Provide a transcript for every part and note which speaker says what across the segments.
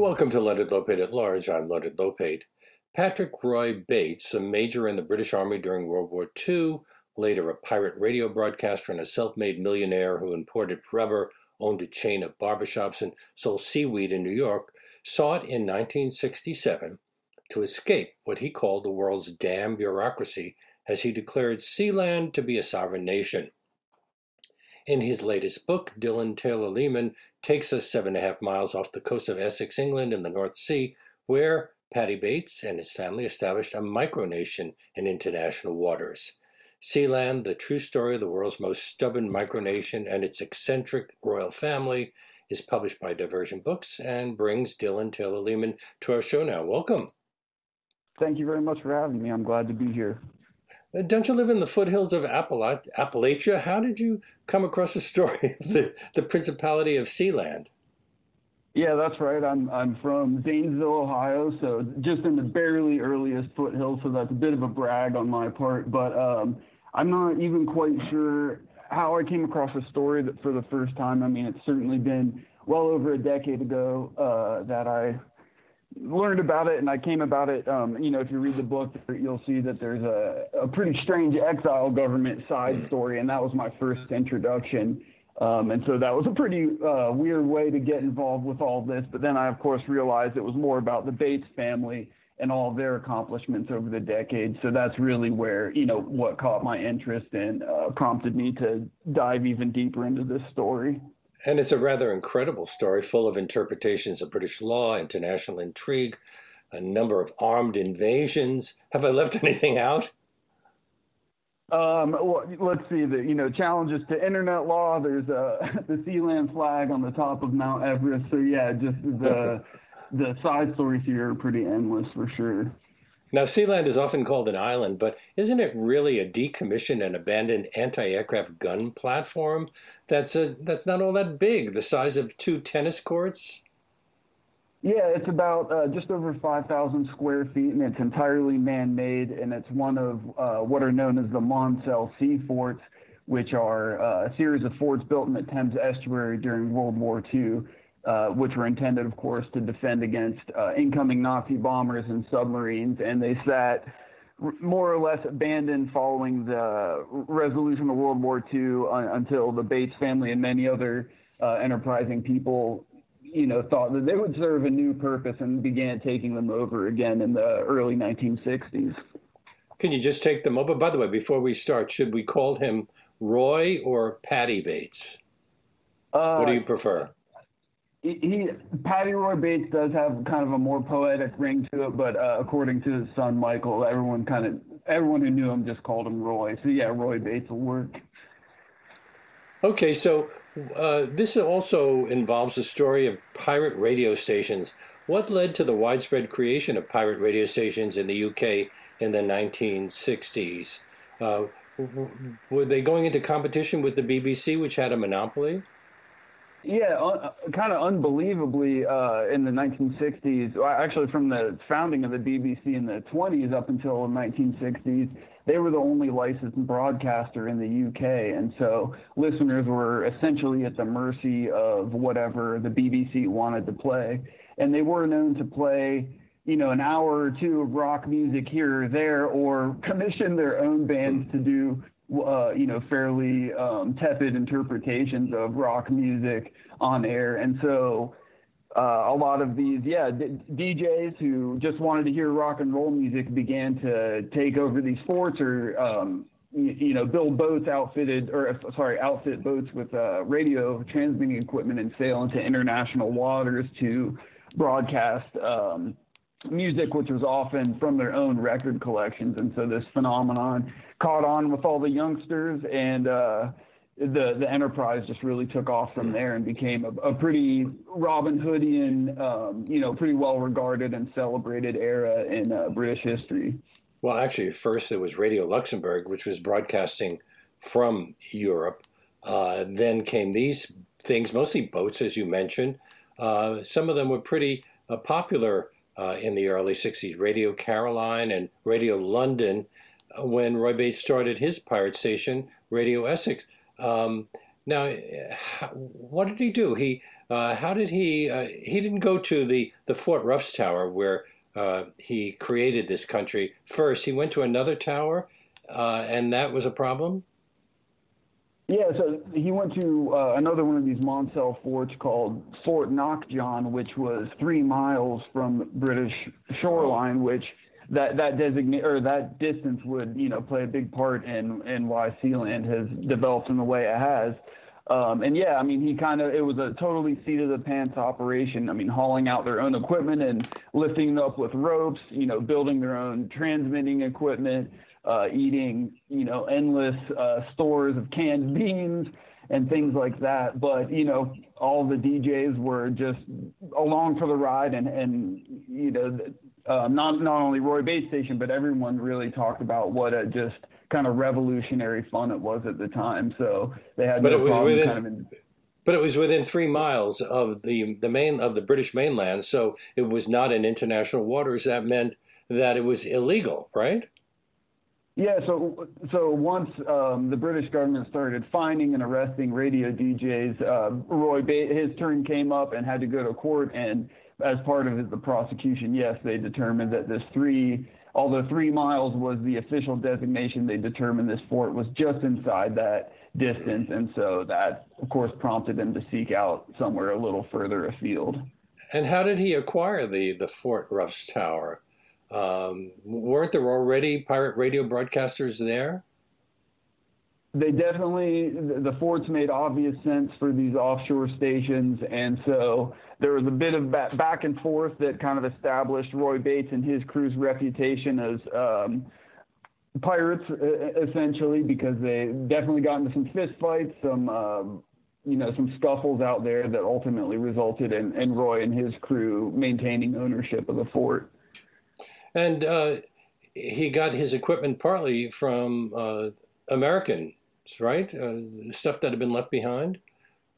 Speaker 1: Welcome to Leonard Lopate at Large. I'm Leonard Lopate. Patrick Roy Bates, a major in the British Army during World War II, later a pirate radio broadcaster and a self made millionaire who imported rubber, owned a chain of barbershops, and sold seaweed in New York, sought in 1967 to escape what he called the world's damn bureaucracy as he declared Sealand to be a sovereign nation. In his latest book, Dylan Taylor Lehman takes us seven and a half miles off the coast of Essex, England, in the North Sea, where Paddy Bates and his family established a micronation in international waters. Sealand, the true story of the world's most stubborn micronation and its eccentric royal family, is published by Diversion Books and brings Dylan Taylor Lehman to our show now. Welcome.
Speaker 2: Thank you very much for having me. I'm glad to be here.
Speaker 1: Uh, don't you live in the foothills of Appalachia? How did you come across the story of the, the Principality of Sealand?
Speaker 2: Yeah, that's right. I'm I'm from Zanesville, Ohio, so just in the barely earliest foothills. So that's a bit of a brag on my part, but um, I'm not even quite sure how I came across the story for the first time. I mean, it's certainly been well over a decade ago uh, that I learned about it and I came about it. Um, you know, if you read the book, you'll see that there's a, a pretty strange exile government side story, and that was my first introduction. Um, and so that was a pretty uh, weird way to get involved with all this. But then I, of course, realized it was more about the Bates family and all their accomplishments over the decades. So that's really where, you know, what caught my interest and uh, prompted me to dive even deeper into this story.
Speaker 1: And it's a rather incredible story full of interpretations of British law, international intrigue, a number of armed invasions. Have I left anything out?
Speaker 2: Um, well, let's see. The you know challenges to internet law. There's uh, the Sealand flag on the top of Mount Everest. So yeah, just the the side stories here are pretty endless for sure.
Speaker 1: Now, Sealand is often called an island, but isn't it really a decommissioned and abandoned anti-aircraft gun platform? That's a that's not all that big, the size of two tennis courts.
Speaker 2: Yeah, it's about uh, just over 5,000 square feet, and it's entirely man-made, and it's one of uh, what are known as the Maunsell Sea Forts, which are uh, a series of forts built in the Thames estuary during World War II. Uh, which were intended, of course, to defend against uh, incoming Nazi bombers and submarines. And they sat more or less abandoned following the resolution of World War II uh, until the Bates family and many other uh, enterprising people, you know, thought that they would serve a new purpose and began taking them over again in the early 1960s.
Speaker 1: Can you just take them over? By the way, before we start, should we call him Roy or Paddy Bates? what do you prefer?
Speaker 2: He Paddy Roy Bates does have kind of a more poetic ring to it, but uh, according to his son Michael, everyone kind of everyone who knew him just called him Roy. So yeah, Roy Bates will work.
Speaker 1: Okay, so uh, this also involves the story of pirate radio stations. What led to the widespread creation of pirate radio stations in the UK in the 1960s? Uh, were they going into competition with the BBC, which had a monopoly?
Speaker 2: Yeah, uh, kind of unbelievably uh, in the 1960s, actually from the founding of the BBC in the 20s up until the 1960s, they were the only licensed broadcaster in the UK. And so listeners were essentially at the mercy of whatever the BBC wanted to play. And they were known to play, you know, an hour or two of rock music here or there or commission their own bands to do uh, you know, fairly um, tepid interpretations of rock music on air. And so uh, a lot of these, yeah, d- DJs who just wanted to hear rock and roll music began to take over these forts or, um, you, you, know, build boats outfitted, or uh, sorry, outfit boats with uh, radio transmitting equipment and sail into international waters to broadcast. Um, music, which was often from their own record collections. And so this phenomenon caught on with all the youngsters, and uh, the the enterprise just really took off from there and became a, a pretty Robin Hoodian, um, you know, pretty well regarded and celebrated era in uh, British history.
Speaker 1: Well, actually, first there was Radio Luxembourg, which was broadcasting from Europe. Uh, then came these things, mostly boats, as you mentioned. Uh, some of them were pretty uh, popular uh, in the early 60s, Radio Caroline and Radio London, uh, when Roy Bates started his pirate station, Radio Essex. Um, now, what did he do? He uh, how did he? Uh, he didn't go to the the Fort Roughs Tower where uh, he created this country first. He went to another tower, uh, and that was a problem.
Speaker 2: Yeah, so he went to uh, another one of these Maunsell forts called Fort Knock John, which was three miles from British shoreline, which that that designate or that distance would you know play a big part in in why Sealand has developed in the way it has. Um, and yeah, I mean, he kind of, it was a totally seat of the pants operation. I mean, hauling out their own equipment and lifting it up with ropes, you know, building their own transmitting equipment, uh, eating, you know, endless uh, stores of canned beans and things like that. But, you know, all the DJs were just along for the ride and, and you know, uh, not, not only Roy Bates Station, but everyone really talked about what a just kind of revolutionary fun it was at the time. So they had but no it was within, kind of in,
Speaker 1: but it was within three miles of the the main of the British mainland, so it was not in international waters. That meant that it was illegal, right?
Speaker 2: Yeah, so so once um, the British government started finding and arresting radio DJs, uh, Roy ba- his turn came up and had to go to court. And as part of the prosecution, yes, they determined that this three Although three miles was the official designation, they determined this fort was just inside that distance. And so that, of course, prompted them to seek out somewhere a little further afield.
Speaker 1: And how did he acquire the, the Fort Roughs Tower? Um, weren't there already pirate radio broadcasters there?
Speaker 2: they definitely the forts made obvious sense for these offshore stations and so there was a bit of back and forth that kind of established roy bates and his crew's reputation as um, pirates essentially because they definitely got into some fist fights some um, you know some scuffles out there that ultimately resulted in, in roy and his crew maintaining ownership of the fort
Speaker 1: and uh, he got his equipment partly from uh, american right? Uh, stuff that had been left behind.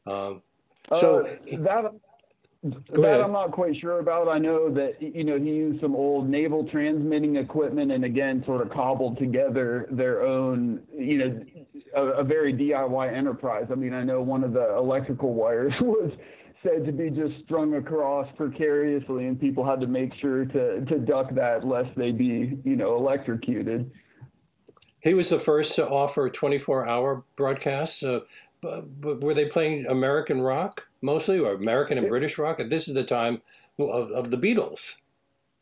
Speaker 1: Um, so uh,
Speaker 2: that that. I'm not quite sure about. I know that you know he used some old naval transmitting equipment, and again, sort of cobbled together their own, you know, a, a very DIY enterprise. I mean, I know one of the electrical wires was said to be just strung across precariously, and people had to make sure to to duck that lest they be, you know, electrocuted.
Speaker 1: He was the first to offer 24 hour broadcasts. Uh, were they playing American rock mostly, or American and British rock? This is the time of, of the Beatles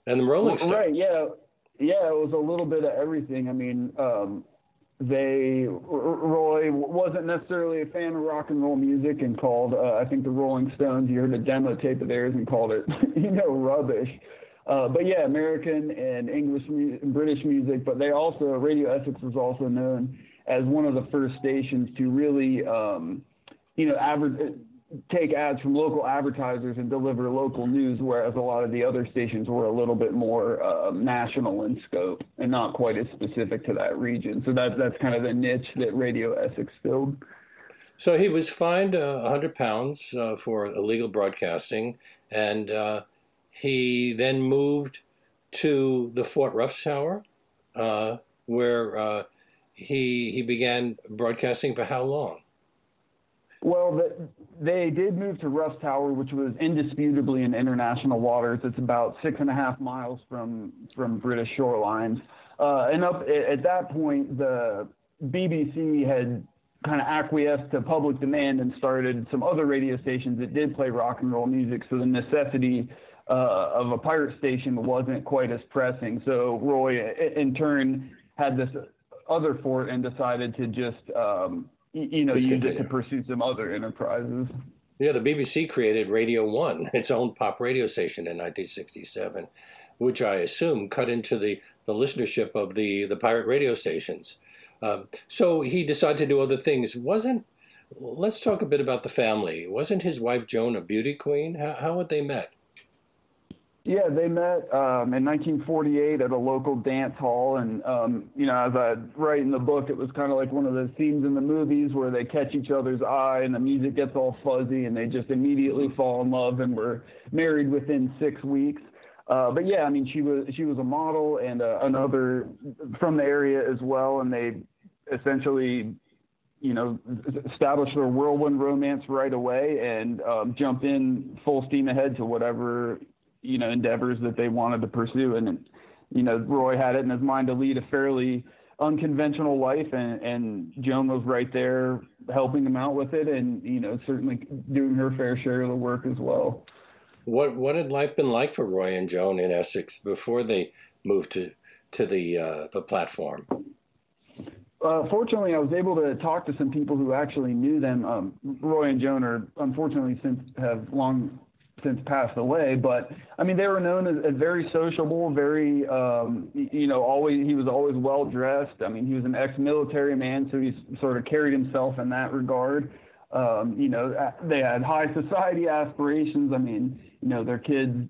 Speaker 1: and the Rolling Stones.
Speaker 2: Right, yeah. Yeah, it was a little bit of everything. I mean, um, they Roy wasn't necessarily a fan of rock and roll music and called uh, I think the Rolling Stones. You heard a demo tape of theirs and called it you know rubbish. Uh, but yeah, American and English and British music. But they also Radio Essex was also known as one of the first stations to really, um, you know, aver- take ads from local advertisers and deliver local news, whereas a lot of the other stations were a little bit more uh, national in scope and not quite as specific to that region. So that that's kind of the niche that Radio Essex filled.
Speaker 1: So he was fined uh, 100 pounds uh, for illegal broadcasting, and uh, he then moved to the Fort Roughs Tower, uh, where uh, he he began broadcasting for how long?
Speaker 2: Well, the, they did move to Roughs Tower, which was indisputably in international waters. It's about six and a half miles from from British shorelines, uh, and up at that point, the BBC had kind of acquiesced to public demand and started some other radio stations that did play rock and roll music. So the necessity uh, of a pirate station wasn't quite as pressing. So Roy, in turn, had this other fort and decided to just, um, you know, use it to pursue some other enterprises.
Speaker 1: Yeah, the BBC created Radio One, its own pop radio station in 1967, which I assume cut into the, the listenership of the, the pirate radio stations. Um, so he decided to do other things. Wasn't let's talk a bit about the family. Wasn't his wife Joan a beauty queen? How, how had they met?
Speaker 2: Yeah, they met um, in 1948 at a local dance hall, and um, you know, as I write in the book, it was kind of like one of those scenes in the movies where they catch each other's eye, and the music gets all fuzzy, and they just immediately fall in love, and were married within six weeks. Uh, but yeah, I mean, she was she was a model and uh, another from the area as well, and they essentially you know, establish their whirlwind romance right away and um, jump in full steam ahead to whatever, you know, endeavors that they wanted to pursue. And, you know, Roy had it in his mind to lead a fairly unconventional life, and, and Joan was right there helping him out with it, and you know, certainly doing her fair share of the work as well.
Speaker 1: What what had life been like for Roy and Joan in Essex before they moved to to the uh, the platform?
Speaker 2: Uh, fortunately, I was able to talk to some people who actually knew them. Um, Roy and Joan are unfortunately since have long since passed away, but I mean they were known as, as very sociable, very um, you know always he was always well dressed. I mean he was an ex-military man, so he sort of carried himself in that regard. Um, you know they had high society aspirations. I mean you know their kids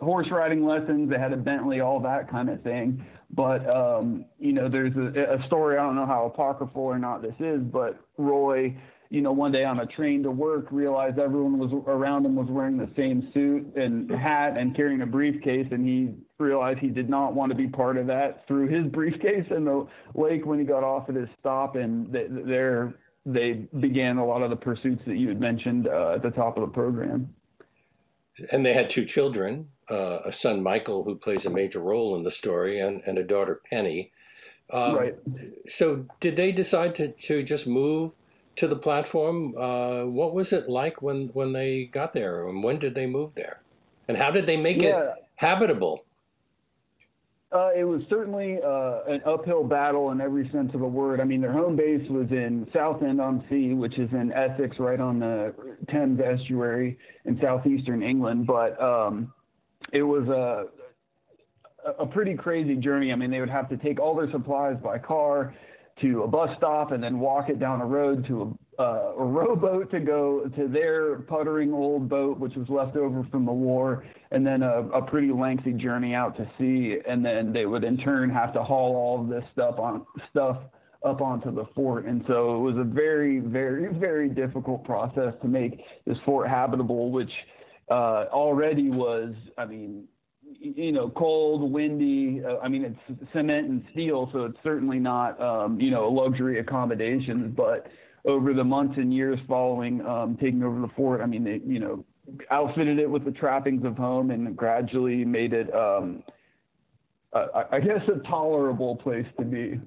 Speaker 2: horse riding lessons, they had a Bentley, all that kind of thing. But um, you know there's a, a story I don't know how apocryphal or not this is, but Roy you know, one day on a train to work, realized everyone was around him was wearing the same suit and hat and carrying a briefcase, and he realized he did not want to be part of that. Threw his briefcase in the lake when he got off at his stop, and th- there they began a lot of the pursuits that you had mentioned uh, at the top of the program.
Speaker 1: And they had two children, uh, a son Michael, who plays a major role in the story, and, and a daughter Penny. Um, right. So, did they decide to, to just move to the platform. Uh, what was it like when when they got there, and when did they move there, and how did they make yeah. it habitable?
Speaker 2: Uh, it was certainly uh, an uphill battle in every sense of the word. I mean, their home base was in Southend on Sea, which is in Essex, right on the Thames estuary in southeastern England. But um, it was a a pretty crazy journey. I mean, they would have to take all their supplies by car to a bus stop and then walk it down a road to a, uh, a rowboat to go to their puttering old boat, which was left over from the war, and then a, a pretty lengthy journey out to sea. And then they would in turn have to haul all of this stuff on stuff up onto the fort. And so it was a very, very, very difficult process to make this fort habitable, which uh, already was, I mean, you know, cold, windy. Uh, I mean, it's cement and steel, so it's certainly not, um, you know, luxury accommodations. But over the months and years following um, taking over the fort, I mean, they, you know, outfitted it with the trappings of home and gradually made it, um, uh, I guess, a tolerable place to be.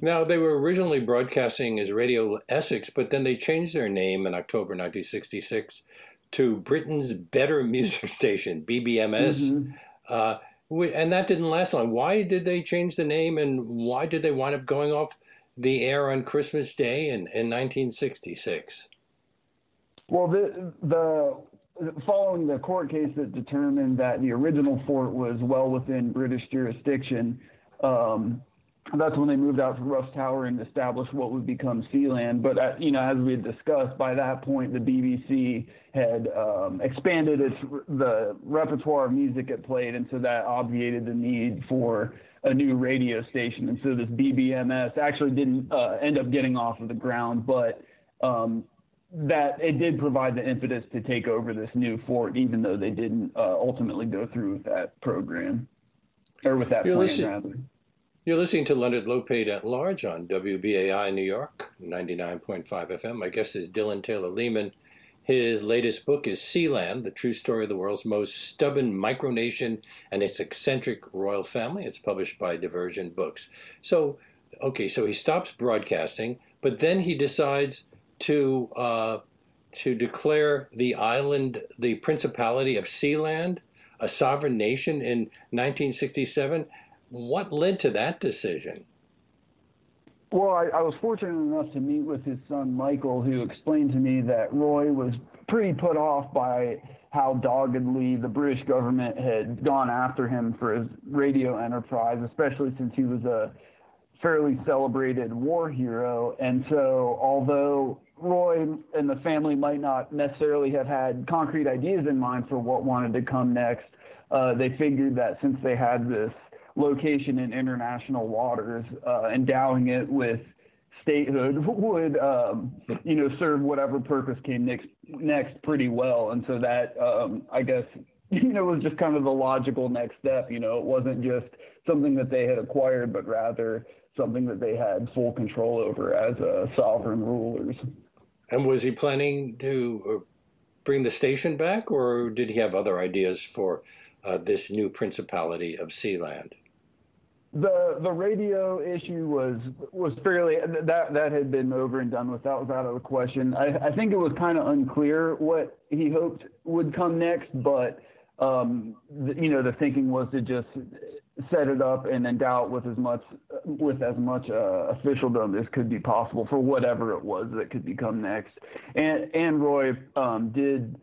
Speaker 1: Now, they were originally broadcasting as Radio Essex, but then they changed their name in October 1966 to Britain's Better Music Station, BBMS. Mm-hmm. Uh, and that didn't last long. Why did they change the name, and why did they wind up going off the air on Christmas Day in, in 1966?
Speaker 2: Well, the the following the court case that determined that the original fort was well within British jurisdiction, um, that's when they moved out to Rough's Tower and established what would become Sealand. But uh, you know, as we had discussed, by that point the BBC had um, expanded its the repertoire of music it played, and so that obviated the need for a new radio station. And so this BBMS actually didn't uh, end up getting off of the ground, but um, that it did provide the impetus to take over this new fort, even though they didn't uh, ultimately go through with that program or with that You're plan. Rather.
Speaker 1: You're listening to Leonard Lopate at Large on WBAI New York, 99.5 FM. My guest is Dylan Taylor Lehman. His latest book is Sealand, the true story of the world's most stubborn micronation and its eccentric royal family. It's published by Diversion Books. So, okay, so he stops broadcasting, but then he decides to uh, to declare the island the Principality of Sealand a sovereign nation in 1967 what led to that decision?
Speaker 2: Well, I, I, was fortunate enough to meet with his son Michael, who explained to me that Roy was pretty put off by how doggedly the British government had gone after him for his radio enterprise, especially since he was a fairly celebrated war hero. And so, although Roy and the family might not necessarily have had concrete ideas in mind for what wanted to come next, uh, they figured that since they had this location in international waters, uh, endowing it with statehood would, um, you know, serve whatever purpose came next next pretty well. And so that, um, I guess, you know, was just kind of the logical next step. You know, it wasn't just something that they had acquired, but rather something that they had full control over as uh, sovereign rulers.
Speaker 1: And was he planning to uh, bring the station back, or did he have other ideas for uh, this new principality of Sealand?
Speaker 2: The the radio issue was was fairly that that had been over and done with. That was out of the question. I, I think it was kind of unclear what he hoped would come next, but um, the, you know the thinking was to just set it up and endow it with as much with as much uh, officialdom as could be possible for whatever it was that could become next. And and Roy um, did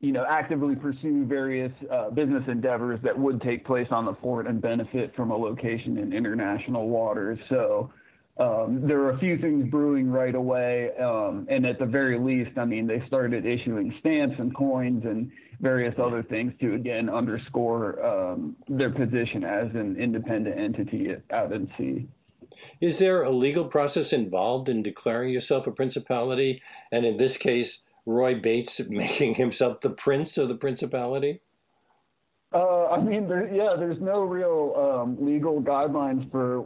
Speaker 2: you know, actively pursue various uh, business endeavors that would take place on the fort and benefit from a location in international waters. So um, there are a few things brewing right away, um, and at the very least, I mean, they started issuing stamps and coins and various other things to again underscore um, their position as an independent entity out at sea.
Speaker 1: Is there a legal process involved in declaring yourself a principality? And in this case, Roy Bates making himself the prince of the principality?
Speaker 2: Uh, I mean, there, yeah, there's no real um, legal guidelines for.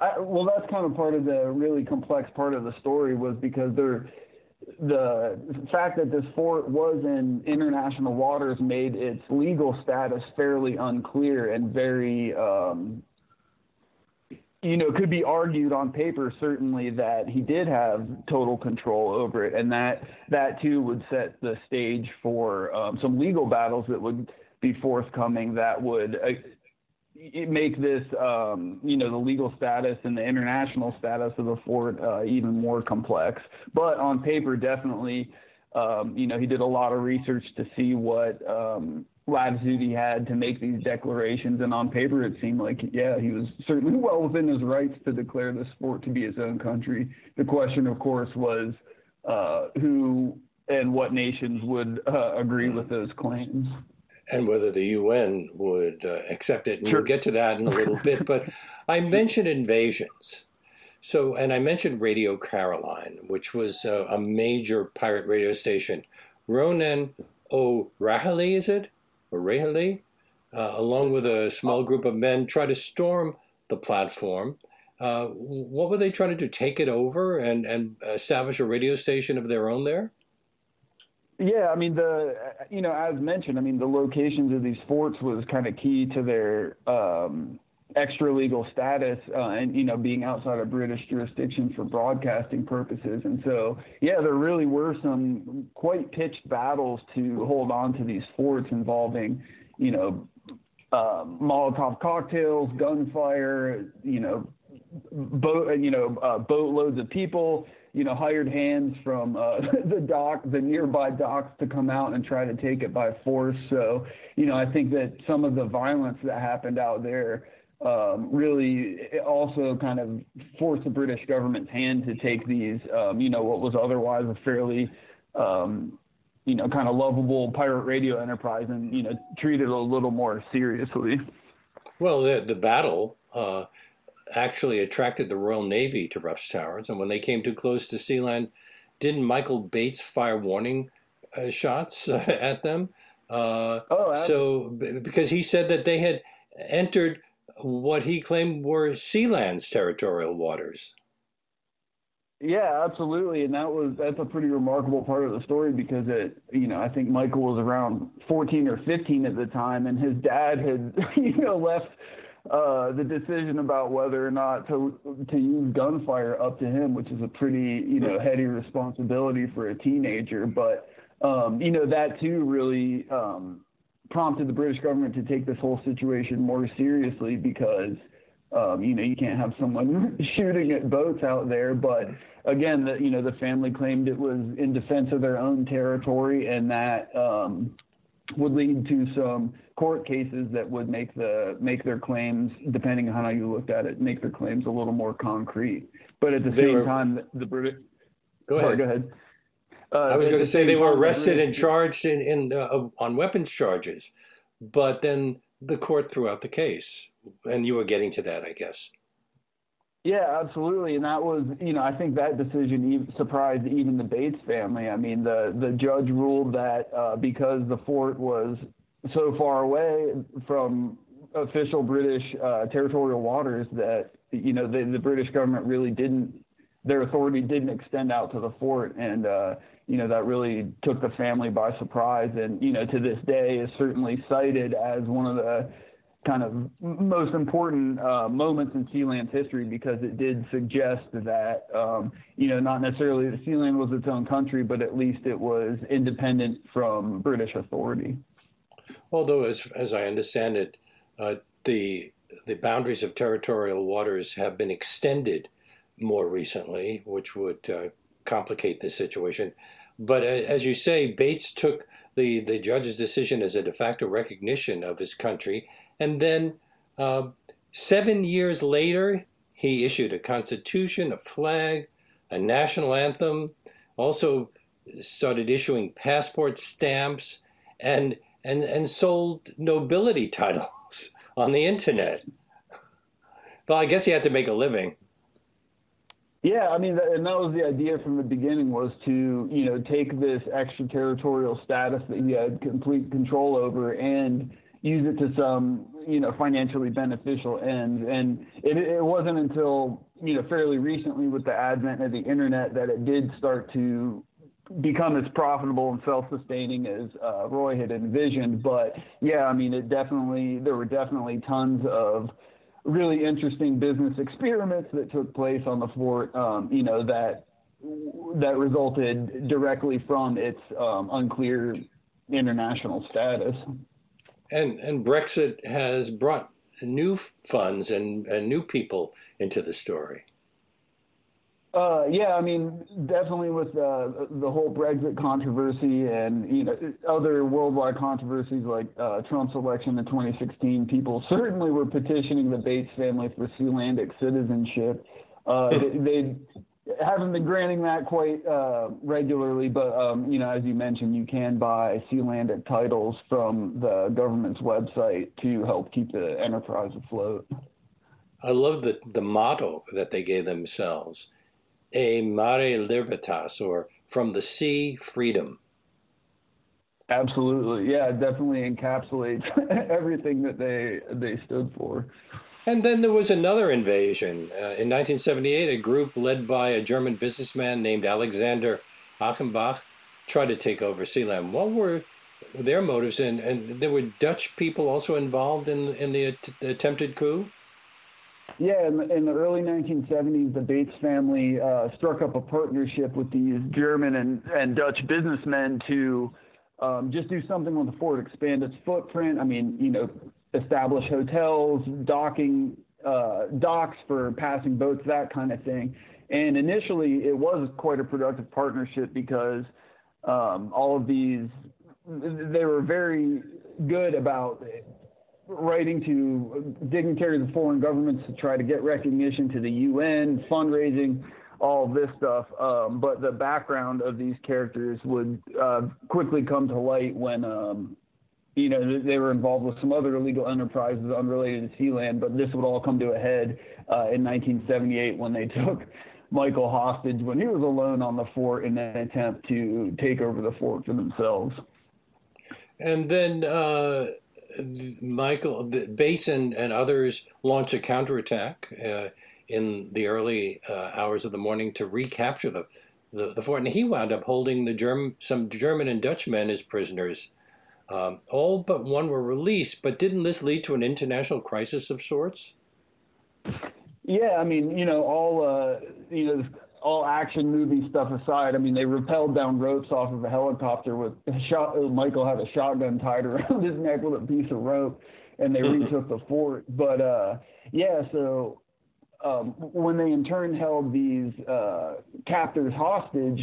Speaker 2: I, well, that's kind of part of the really complex part of the story was because there, the fact that this fort was in international waters made its legal status fairly unclear and very um, you know, could be argued on paper certainly that he did have total control over it, and that that too would set the stage for um, some legal battles that would be forthcoming that would uh, make this, um, you know, the legal status and the international status of the fort uh, even more complex. But on paper, definitely, um, you know, he did a lot of research to see what latitude he had to make these declarations. And on paper, it seemed like, yeah, he was certainly well within his rights to declare the sport to be his own country. The question, of course, was uh, who and what nations would uh, agree with those claims.
Speaker 1: And whether the UN would uh, accept it. And sure. we'll get to that in a little bit. But I mentioned invasions. So, and I mentioned Radio Caroline, which was uh, a major pirate radio station. Ronan O'Rahilly, is it? Rahali, uh, along with a small group of men, try to storm the platform. Uh, what were they trying to do? Take it over and, and establish a radio station of their own there?
Speaker 2: Yeah, I mean the you know as mentioned, I mean the locations of these forts was kind of key to their um, extra legal status uh, and you know being outside of British jurisdiction for broadcasting purposes. And so yeah, there really were some quite pitched battles to hold on to these forts involving you know uh, Molotov cocktails, gunfire, you know boat you know uh, boatloads of people you know, hired hands from uh, the dock, the nearby docks to come out and try to take it by force. So, you know, I think that some of the violence that happened out there um, really also kind of forced the British government's hand to take these, um, you know, what was otherwise a fairly, um, you know, kind of lovable pirate radio enterprise and, you know, treat it a little more seriously.
Speaker 1: Well, the, the battle uh, actually attracted the Royal Navy to Rough's Towers. And when they came too close to Sealand, didn't Michael Bates fire warning uh, shots uh, at them? Uh, oh, so because he said that they had entered what he claimed were Sealand's territorial waters.
Speaker 2: Yeah, absolutely, and that was that's a pretty remarkable part of the story because it, you know, I think Michael was around 14 or 15 at the time, and his dad had, you know, left uh, the decision about whether or not to to use gunfire up to him, which is a pretty, you know, heady responsibility for a teenager. But um, you know, that too really um, prompted the British government to take this whole situation more seriously because, um, you know, you can't have someone shooting at boats out there. But again, the, you know, the family claimed it was in defense of their own territory, and that um, would lead to some court cases that would make the make their claims, depending on how you looked at it, make their claims a little more concrete. But at the they same were... time, the British.
Speaker 1: Go ahead. Sorry,
Speaker 2: go ahead.
Speaker 1: Uh, I was going to say they were arrested and charged in, in uh, on weapons charges, but then the court threw out the case, and you were getting to that, I guess.
Speaker 2: Yeah, absolutely, and that was, you know, I think that decision surprised even the Bates family. I mean, the the judge ruled that uh, because the fort was so far away from official British uh, territorial waters that you know the, the British government really didn't their authority didn't extend out to the fort and uh, you know that really took the family by surprise and you know to this day is certainly cited as one of the kind of most important uh, moments in Sealand's history because it did suggest that um, you know not necessarily that Sealand was its own country but at least it was independent from British authority.
Speaker 1: Although, as as I understand it, uh, the the boundaries of territorial waters have been extended more recently, which would uh, complicate the situation. But uh, as you say, Bates took the, the judge's decision as a de facto recognition of his country. And then uh, seven years later, he issued a constitution, a flag, a national anthem, also started issuing passport stamps, and, and, and sold nobility titles on the internet. Well, I guess he had to make a living.
Speaker 2: Yeah, I mean, and that was the idea from the beginning was to, you know, take this extraterritorial status that he had complete control over and use it to some, you know, financially beneficial ends. And it, it wasn't until, you know, fairly recently with the advent of the internet that it did start to become as profitable and self-sustaining as uh, Roy had envisioned. But yeah, I mean, it definitely, there were definitely tons of, really interesting business experiments that took place on the fort, um, you know, that that resulted directly from its um, unclear international status.
Speaker 1: And and Brexit has brought new funds and, and new people into the story.
Speaker 2: Uh, yeah, I mean, definitely with uh, the whole Brexit controversy and you know other worldwide controversies like uh, Trump's election in 2016, people certainly were petitioning the Bates family for Sealandic citizenship. Uh, they, they, haven't been granting that quite uh, regularly, but um, you know, as you mentioned, you can buy Sealandic titles from the government's website to help keep the enterprise afloat.
Speaker 1: I love the the motto that they gave themselves a mare libertas, or from the sea, freedom.
Speaker 2: Absolutely, yeah, it definitely encapsulates everything that they they stood for.
Speaker 1: And then there was another invasion uh, in 1978. A group led by a German businessman named Alexander Achenbach tried to take over Sealand. What were their motives? And, and there were Dutch people also involved in in the attempted coup.
Speaker 2: Yeah, in the, in the, early 1970s, the Bates family uh, struck up a partnership with these German and, and Dutch businessmen to um, just do something with the fort, expand its footprint. I mean, you know, establish hotels, docking, uh, docks for passing boats, that kind of thing. And initially, it was quite a productive partnership because um, all of these, they were very good about writing to dignitaries of foreign governments to try to get recognition to the UN, fundraising, all this stuff. Um, but the background of these characters would uh, quickly come to light when, um, you know, they were involved with some other illegal enterprises unrelated to Sealand. But this would all come to a head uh, in 1978 when they took Michael hostage when he was alone on the fort in an attempt to take over the fort for themselves.
Speaker 1: And then. Uh Michael Bates and, and others launched a counterattack uh, in the early uh, hours of the morning to recapture the, the, the, fort, and he wound up holding the Germ, some German and Dutch men as prisoners. Um, all but one were released, but didn't this lead to an international crisis of sorts?
Speaker 2: Yeah, I mean, you know, all uh, you know, all action movie stuff aside, I mean, they rappelled down ropes off of a helicopter with a shot. Michael had a shotgun tied around his neck with a piece of rope, and they retook the fort. But uh, yeah, so um, when they in turn held these uh, captors hostage,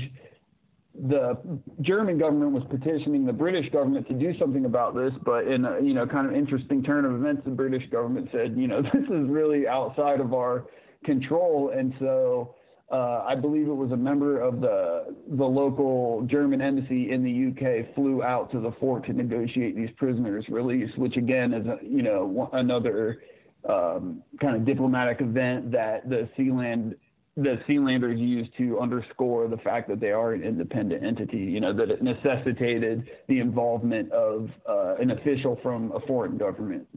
Speaker 2: the German government was petitioning the British government to do something about this, but in a you know kind of interesting turn of events, the British government said, you know, this is really outside of our control, and so uh, I believe it was a member of the the local German embassy in the UK flew out to the fort to negotiate these prisoners' release, which again is a, you know another um, kind of diplomatic event that the Sealand the Sealanders used to underscore the fact that they are an independent entity. You know that it necessitated the involvement of uh, an official from a foreign government.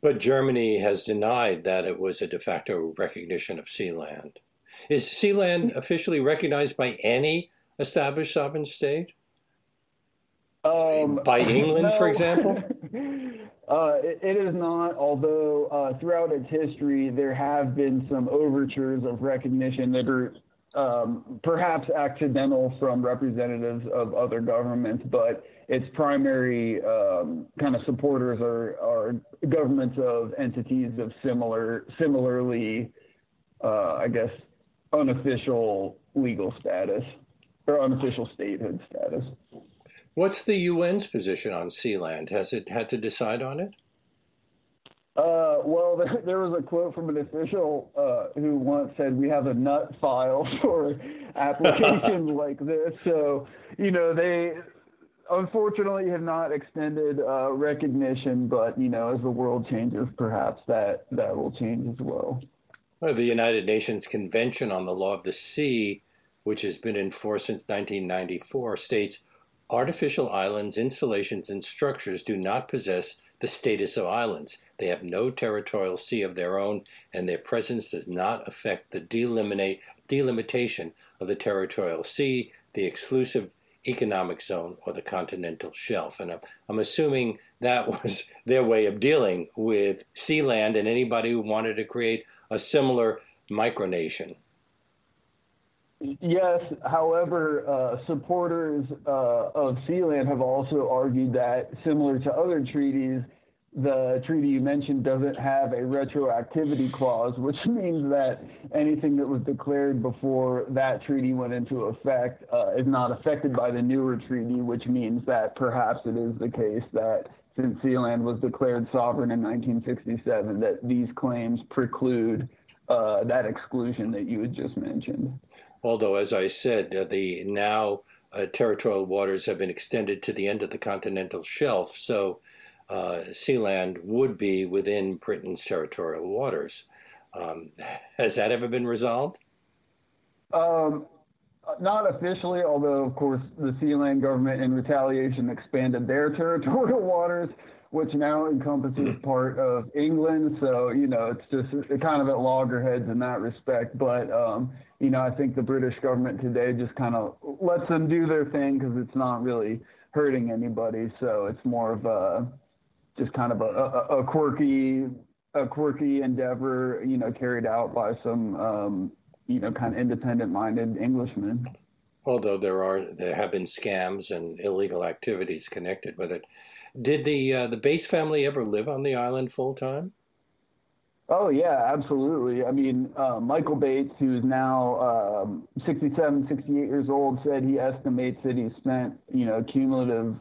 Speaker 1: But Germany has denied that it was a de facto recognition of Sealand. Is Sealand officially recognized by any established sovereign state?
Speaker 2: Um,
Speaker 1: by England,
Speaker 2: no.
Speaker 1: for example?
Speaker 2: uh, it, it is not, although uh, throughout its history, there have been some overtures of recognition that are um, perhaps accidental from representatives of other governments, but its primary um, kind of supporters are, are governments of entities of similar, similarly, uh, I guess, unofficial legal status or unofficial statehood status.
Speaker 1: What's the UN's position on Sealand? Has it had to decide on it?
Speaker 2: Uh, well, there, there, was a quote from an official uh, who once said, "We have a nut file for applications like this." So, you know, they unfortunately have not extended uh, recognition, but you know, as the world changes, perhaps that that will change as well.
Speaker 1: Well. The United Nations Convention on the Law of the Sea, which has been in force since 1994, states artificial islands, installations, and structures do not possess the status of islands. They have no territorial sea of their own, and their presence does not affect the delimitation of the territorial sea, the exclusive economic zone, or the continental shelf. And I'm, I'm assuming that was their way of dealing with Sealand and anybody who wanted to create a similar micronation.
Speaker 2: Yes, however, uh, supporters uh, of Sealand have also argued that, similar to other treaties, the treaty you mentioned doesn't have a retroactivity clause, which means that anything that was declared before that treaty went into effect uh, is not affected by the newer treaty, which means that perhaps it is the case that since Sealand was declared sovereign in 1967, that these claims preclude uh, that exclusion that you had just mentioned.
Speaker 1: Although, as I said, uh, the now uh, territorial waters have been extended to the end of the continental shelf, so uh, Sealand would be within Britain's territorial waters. Um, has that ever been resolved?
Speaker 2: Um, not officially, although, of course, the Sealand government in retaliation expanded their territorial waters which now encompasses part of England. So, you know, it's just kind of at loggerheads in that respect. But, um, you know, I think the British government today just kind of lets them do their thing because it's not really hurting anybody. So it's more of a just kind of a, a, a quirky, a quirky endeavor, you know, carried out by some, um, you know, kind of independent-minded Englishmen.
Speaker 1: Although there are, there have been scams and illegal activities connected with it. Did the uh, the Bates family ever live on the island full time?
Speaker 2: Oh yeah, absolutely. I mean, uh, Michael Bates, who's now um, 67, 68 years old, said he estimates that he spent, you know, cumulative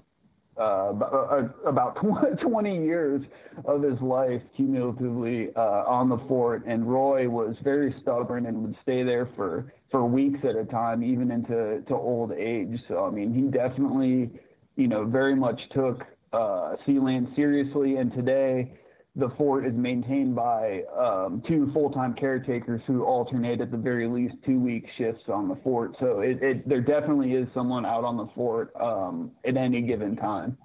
Speaker 2: uh, about 20 years of his life cumulatively uh, on the fort. And Roy was very stubborn and would stay there for, for weeks at a time, even into to old age. So, I mean, he definitely, you know, very much took uh, Sealand seriously, and today the fort is maintained by um, two full-time caretakers who alternate at the very least two-week shifts on the fort. So it, it, there definitely is someone out on the fort um, at any given time.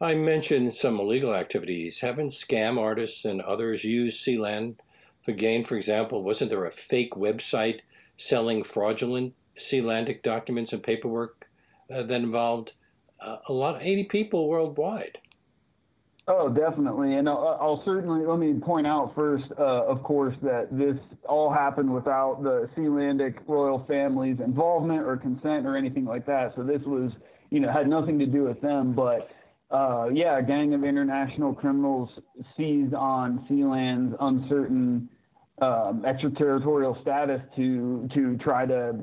Speaker 1: I mentioned some illegal activities. Haven't scam artists and others used Sealand for gain? For example, wasn't there a fake website selling fraudulent Sealandic documents and paperwork uh, that involved uh, a lot, of 80 people worldwide.
Speaker 2: Oh, definitely. And I'll, I'll, certainly let me point out first, uh, of course, that this all happened without the Sealandic royal family's involvement or consent or anything like that. So this was, you know, had nothing to do with them. But uh, yeah, a gang of international criminals seized on Sealand's uncertain um, extraterritorial status to to try to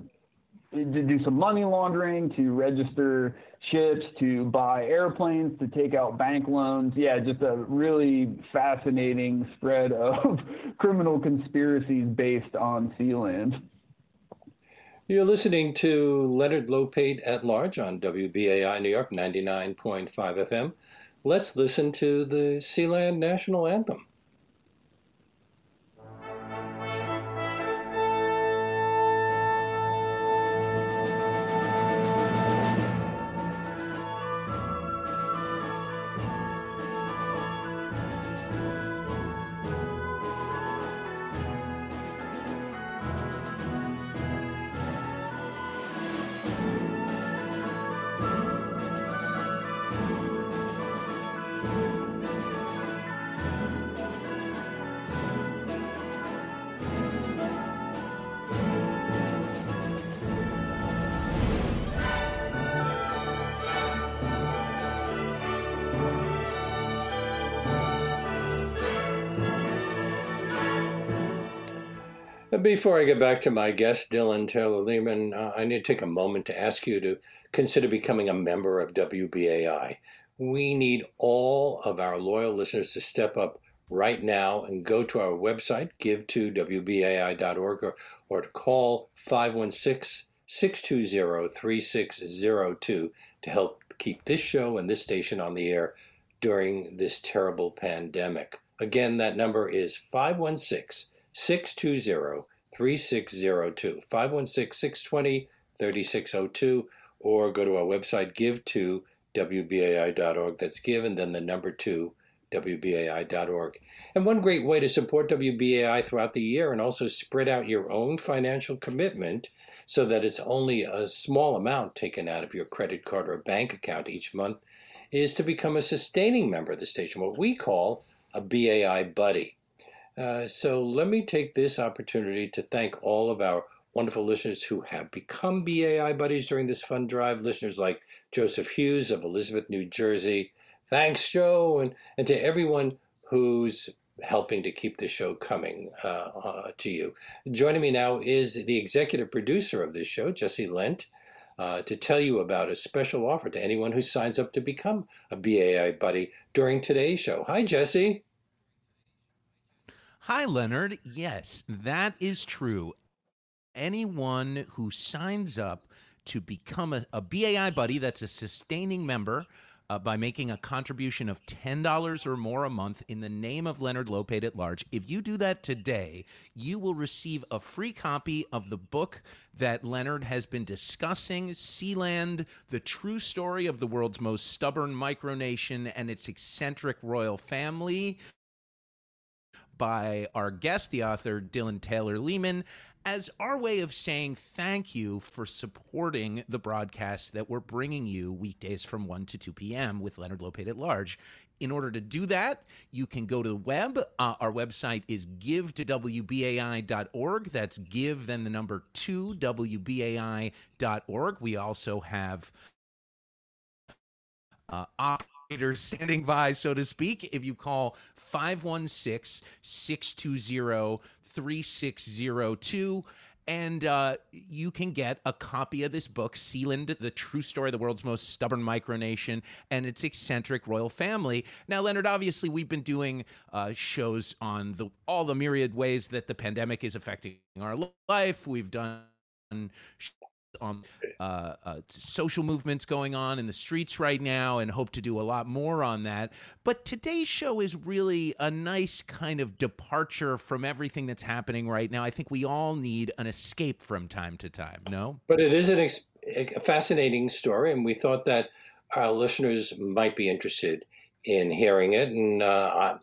Speaker 2: to do some money laundering, to register ships, to buy airplanes, to take out bank loans. Yeah, just a really fascinating spread of criminal conspiracies based on Sealand.
Speaker 1: You're listening to Leonard Lopate at Large on WBAI New York 99.5 FM. Let's listen to the Sealand National Anthem. Before I get back to my guest, Dylan Taylor Lehman, uh, I need to take a moment to ask you to consider becoming a member of WBAI. We need all of our loyal listeners to step up right now and go to our website, give to WBAI.org, or, or to call 516 620 3602 to help keep this show and this station on the air during this terrible pandemic. Again, that number is 516 620 3602. 516 620 3602, or go to our website, give to WBAI.org. That's give and then the number two, WBAI.org. And one great way to support WBAI throughout the year and also spread out your own financial commitment so that it's only a small amount taken out of your credit card or bank account each month is to become a sustaining member of the station, what we call a BAI buddy. Uh, so let me take this opportunity to thank all of our wonderful listeners who have become BAI buddies during this fund drive. Listeners like Joseph Hughes of Elizabeth, New Jersey. Thanks, Joe, and, and to everyone who's helping to keep the show coming uh, uh, to you. Joining me now is the executive producer of this show, Jesse Lent uh, to tell you about a special offer to anyone who signs up to become a BAI buddy during today's show. Hi, Jesse.
Speaker 3: Hi, Leonard. Yes, that is true. Anyone who signs up to become a, a BAI buddy, that's a sustaining member, uh, by making a contribution of $10 or more a month in the name of Leonard Lopate at Large. If you do that today, you will receive a free copy of the book that Leonard has been discussing Sealand, the true story of the world's most stubborn micronation and its eccentric royal family by our guest, the author Dylan Taylor Lehman, as our way of saying thank you for supporting the broadcast that we're bringing you weekdays from 1 to 2 p.m. with Leonard Lopate at Large. In order to do that, you can go to the web. Uh, our website is give to WBAI.org. That's give, then the number two, WBAI.org. We also have uh, operators standing by, so to speak. If you call 516 620 3602 and uh, you can get a copy of this book, Sealand, The True Story of the World's Most Stubborn Micronation and its Eccentric Royal Family. Now, Leonard, obviously, we've been doing uh, shows on the, all the myriad ways that the pandemic is affecting our life. We've done on uh, uh, social movements going on in the streets right now and hope to do a lot more on that. But today's show is really a nice kind of departure from everything that's happening right now. I think we all need an escape from time to time, no?
Speaker 1: But it is ex- a fascinating story, and we thought that our listeners might be interested in hearing it. And uh,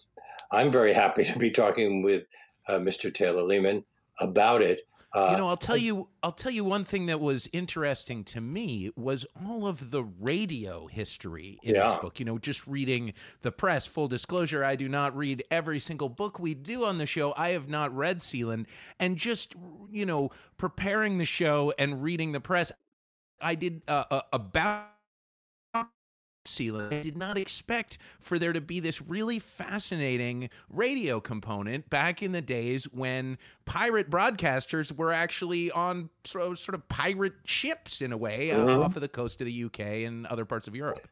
Speaker 1: I'm very happy to be talking with uh, Mr. Taylor Lehman about it.
Speaker 3: Uh, you know, I'll tell you, I'll tell you one thing that was interesting to me was all of the radio history in yeah. this book. You know, just reading the press. Full disclosure: I do not read every single book we do on the show. I have not read Sealand, and just you know, preparing the show and reading the press, I did uh, uh, about Sealand. I did not expect for there to be this really fascinating radio component back in the days when pirate broadcasters were actually on sort of pirate ships in a way uh, mm-hmm. off of the coast of the UK and other parts of Europe.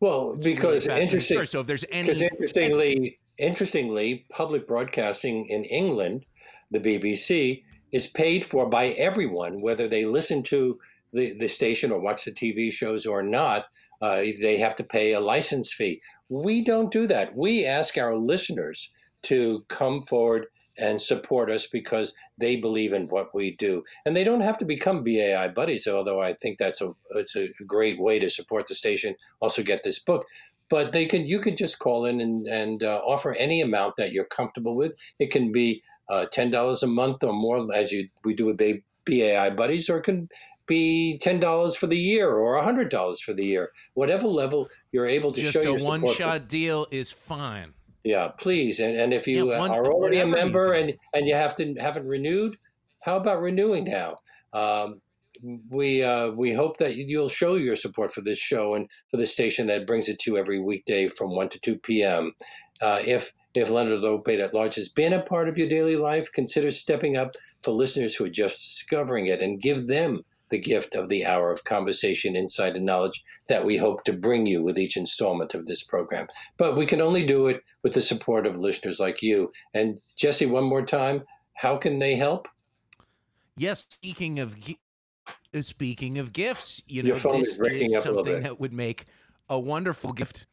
Speaker 1: Well, it's because really interesting. Story.
Speaker 3: So if there's any,
Speaker 1: interestingly, interestingly, public broadcasting in England, the BBC, is paid for by everyone, whether they listen to the, the station or watch the TV shows or not uh, they have to pay a license fee. We don't do that. We ask our listeners to come forward and support us because they believe in what we do. And they don't have to become BAI buddies, although I think that's a it's a great way to support the station. Also get this book. But they can you can just call in and, and uh, offer any amount that you're comfortable with. It can be uh, ten dollars a month or more, as you we do with BAI buddies, or it can be ten dollars for the year or hundred dollars for the year, whatever level you're able to
Speaker 3: Just
Speaker 1: show.
Speaker 3: Just a one-shot deal is fine.
Speaker 1: Yeah, please. And and if you yeah, one, are already a member and and you have to haven't renewed, how about renewing now? Um, we uh, we hope that you'll show your support for this show and for the station that brings it to you every weekday from one to two p.m. Uh, if if Leonard Lopate at Large has been a part of your daily life, consider stepping up for listeners who are just discovering it and give them the gift of the hour of conversation, insight, and knowledge that we hope to bring you with each installment of this program. But we can only do it with the support of listeners like you. And Jesse, one more time, how can they help?
Speaker 3: Yes, speaking of speaking of gifts, you know, this is something that would make a wonderful gift.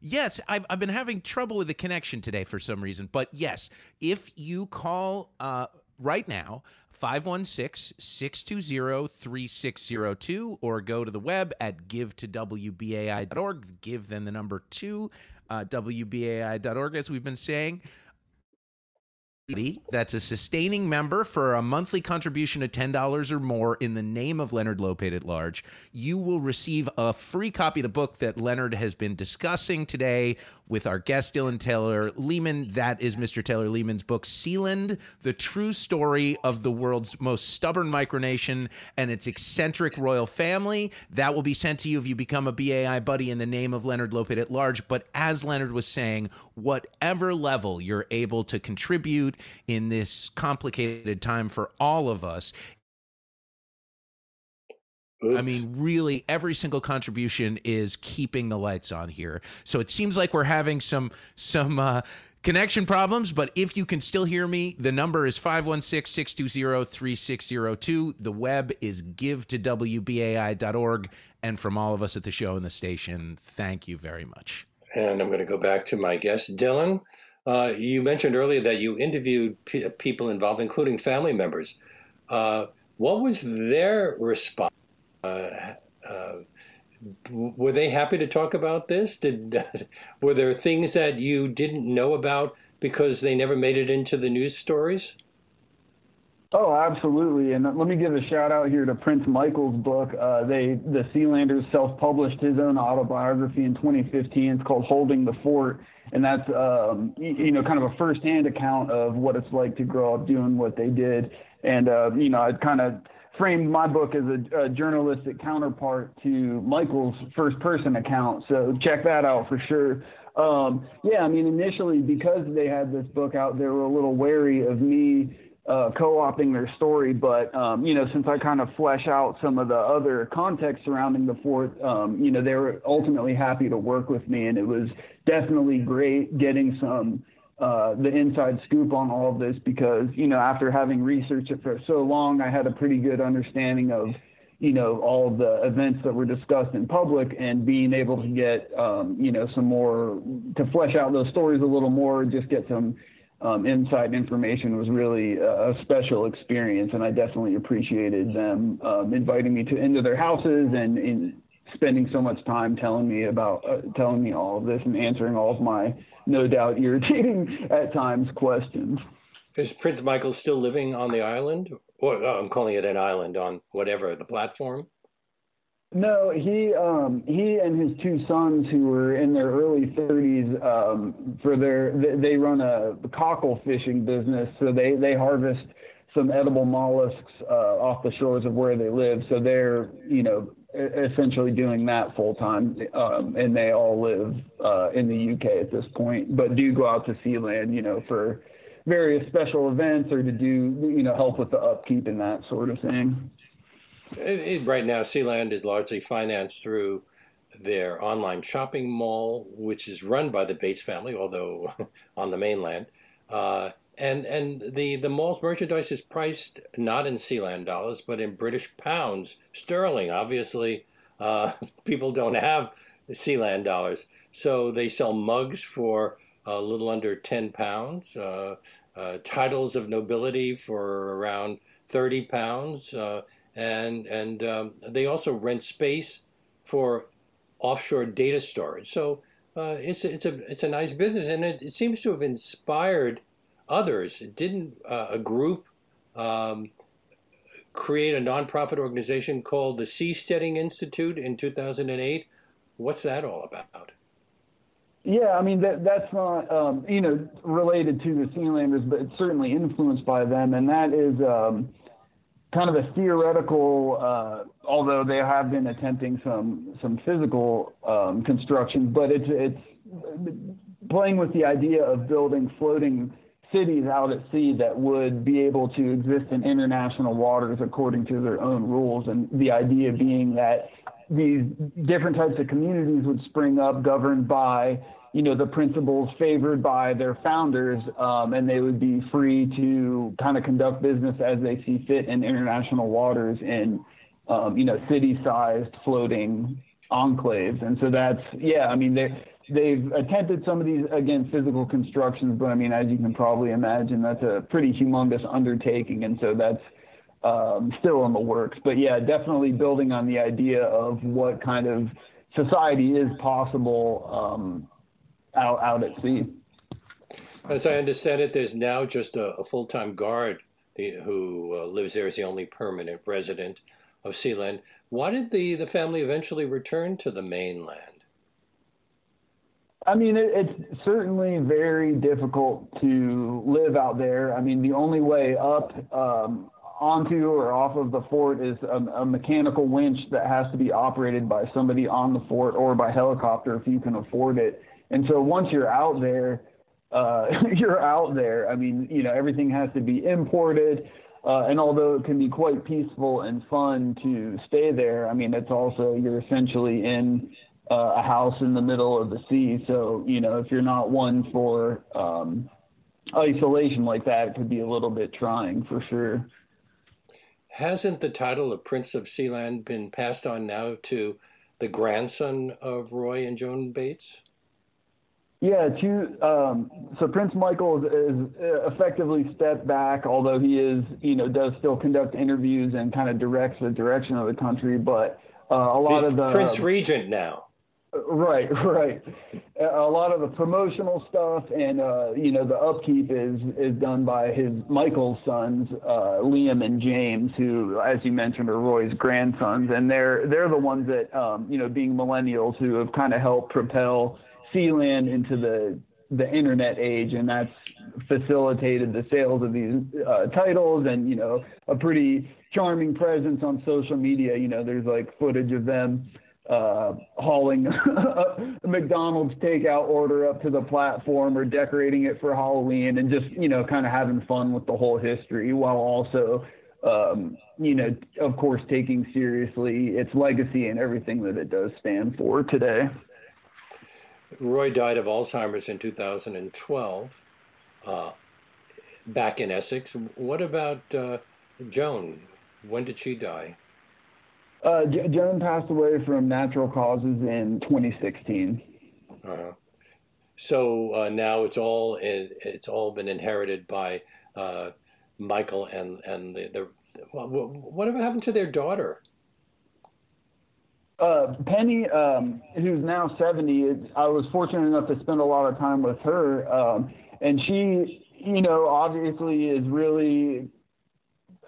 Speaker 3: Yes, I've, I've been having trouble with the connection today for some reason. But yes, if you call uh, right now, 516 620 3602, or go to the web at givetowbai.org. Give then the number two, uh, WBAI.org, as we've been saying. That's a sustaining member for a monthly contribution of $10 or more in the name of Leonard Lopate at Large. You will receive a free copy of the book that Leonard has been discussing today with our guest, Dylan Taylor Lehman. That is Mr. Taylor Lehman's book, Sealand, the true story of the world's most stubborn micronation and its eccentric royal family. That will be sent to you if you become a BAI buddy in the name of Leonard Lopate at Large. But as Leonard was saying, whatever level you're able to contribute, in this complicated time for all of us. Oops. I mean, really, every single contribution is keeping the lights on here. So it seems like we're having some some uh, connection problems, but if you can still hear me, the number is 516-620-3602. The web is give to wbai.org. And from all of us at the show and the station, thank you very much.
Speaker 1: And I'm going to go back to my guest, Dylan. Uh, you mentioned earlier that you interviewed p- people involved, including family members. Uh, what was their response? Uh, uh were they happy to talk about this? Did were there things that you didn't know about because they never made it into the news stories?
Speaker 2: Oh, absolutely. And let me give a shout out here to Prince Michael's book. Uh, they the Sealanders self-published his own autobiography in 2015. It's called Holding the Fort, and that's um, you know kind of a first-hand account of what it's like to grow up doing what they did. And uh, you know, I kind of framed my book as a, a, journalistic counterpart to Michael's first-person account. So check that out for sure. Um, yeah, I mean, initially because they had this book out, they were a little wary of me uh, co-opting their story, but um, you know, since I kind of flesh out some of the other context surrounding the fort, um, you know, they were ultimately happy to work with me, and it was definitely great getting some uh, the inside scoop on all of this because you know, after having researched it for so long, I had a pretty good understanding of you know all the events that were discussed in public and being able to get um, you know some more to flesh out those stories a little more, just get some um, inside information was really a, special experience, and I definitely appreciated them um, inviting me to into their houses and, and spending so much time telling me about uh, telling me all of this and answering all of my no doubt irritating at times questions.
Speaker 1: Is Prince Michael still living on the island, or oh, I'm calling it an island on whatever the platform?
Speaker 2: No, he um, he and his two sons, who were in their early 30s, um, for their they run a cockle fishing business, so they they harvest some edible mollusks uh, off the shores of where they live. So they're you know essentially doing that full time, um, and they all live uh, in the UK at this point, but do go out to Sealand, you know, for various special events or to do you know help with the upkeep and that sort of thing.
Speaker 1: Right now, Sealand is largely financed through their online shopping mall, which is run by the Bates family, although on the mainland. Uh, and and the, the mall's merchandise is priced not in Sealand dollars, but in British pounds sterling. Obviously, uh, people don't have Sealand dollars, so they sell mugs for a little under ten pounds, uh, uh, titles of nobility for around thirty pounds, uh, and and um, they also rent space for offshore data storage. So uh, it's a, it's a it's a nice business, and it, it seems to have inspired others. Didn't uh, a group um, create a nonprofit organization called the Seasteading Institute in 2008? What's that all about?
Speaker 2: Yeah, I mean that that's not um, you know related to the Sealanders, but it's certainly influenced by them, and that is um, kind of a theoretical, uh, although they have been attempting some some physical um, construction, but it's it's playing with the idea of building floating cities out at sea that would be able to exist in international waters according to their own rules. And the idea being that these different types of communities would spring up governed by you know the principles favored by their founders um, and they would be free to kind of conduct business as they see fit in international waters in um, you know city-sized floating enclaves. And so that's yeah i mean they they've attempted some of these again physical constructions but i mean as you can probably imagine that's a pretty humongous undertaking and so that's um, still in the works. But yeah definitely building on the idea of what kind of society is possible um, out out at sea
Speaker 1: as i understand it there's now just a, a full-time guard who uh, lives there as the only permanent resident of Sealand. Why did the, the family eventually return to the mainland?
Speaker 2: I mean, it, it's certainly very difficult to live out there. I mean, the only way up um, onto or off of the fort is a, a, mechanical winch that has to be operated by somebody on the fort or by helicopter if you can afford it. And so once you're out there, uh, you're out there. I mean, you know, everything has to be imported. Uh, and although it can be quite peaceful and fun to stay there, I mean, it's also, you're essentially in uh, a house in the middle of the sea. So, you know, if you're not one for um, isolation like that, it could be a little bit trying for sure.
Speaker 1: Hasn't the title of Prince of Sealand been passed on now to the grandson of Roy and Joan Bates?
Speaker 2: Yeah, two, um, so Prince Michael is, is, effectively stepped back, although he is, you know, does still conduct interviews and kind of directs the direction of the country. But uh, a lot
Speaker 1: He's
Speaker 2: of the
Speaker 1: Prince Regent now.
Speaker 2: Right, right. A lot of the promotional stuff and uh, you know the upkeep is is done by his Michael's sons, uh, Liam and James, who, as you mentioned, are Roy's grandsons, and they're they're the ones that um, you know, being millennials, who have kind of helped propel Sealand into the the internet age, and that's facilitated the sales of these uh, titles and you know a pretty charming presence on social media. You know, there's like footage of them uh, hauling a McDonald's takeout order up to the platform or decorating it for Halloween and just, you know, kind of having fun with the whole history while also, um, you know, of course, taking seriously its legacy and everything that it does stand for today.
Speaker 1: Roy died of Alzheimer's in 2012 uh, back in Essex. What about uh, Joan? When did she die?
Speaker 2: Uh, Joan passed away from natural causes in 2016. Uh-huh.
Speaker 1: So uh, now it's all it's all been inherited by uh, Michael and and the, the whatever happened to their daughter?
Speaker 2: Uh, Penny, um, who's now 70, I was fortunate enough to spend a lot of time with her, um, and she, you know, obviously is really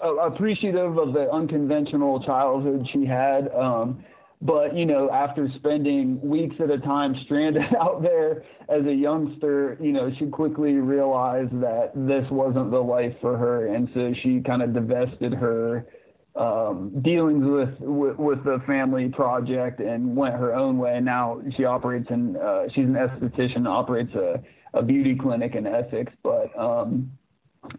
Speaker 2: appreciative of the unconventional childhood she had. Um, but you know, after spending weeks at a time stranded out there as a youngster, you know, she quickly realized that this wasn't the life for her, and so she kind of divested her um, dealings with, with, with the family project and went her own way. Now she operates in uh, she's an esthetician, operates a, a beauty clinic in Essex, but um,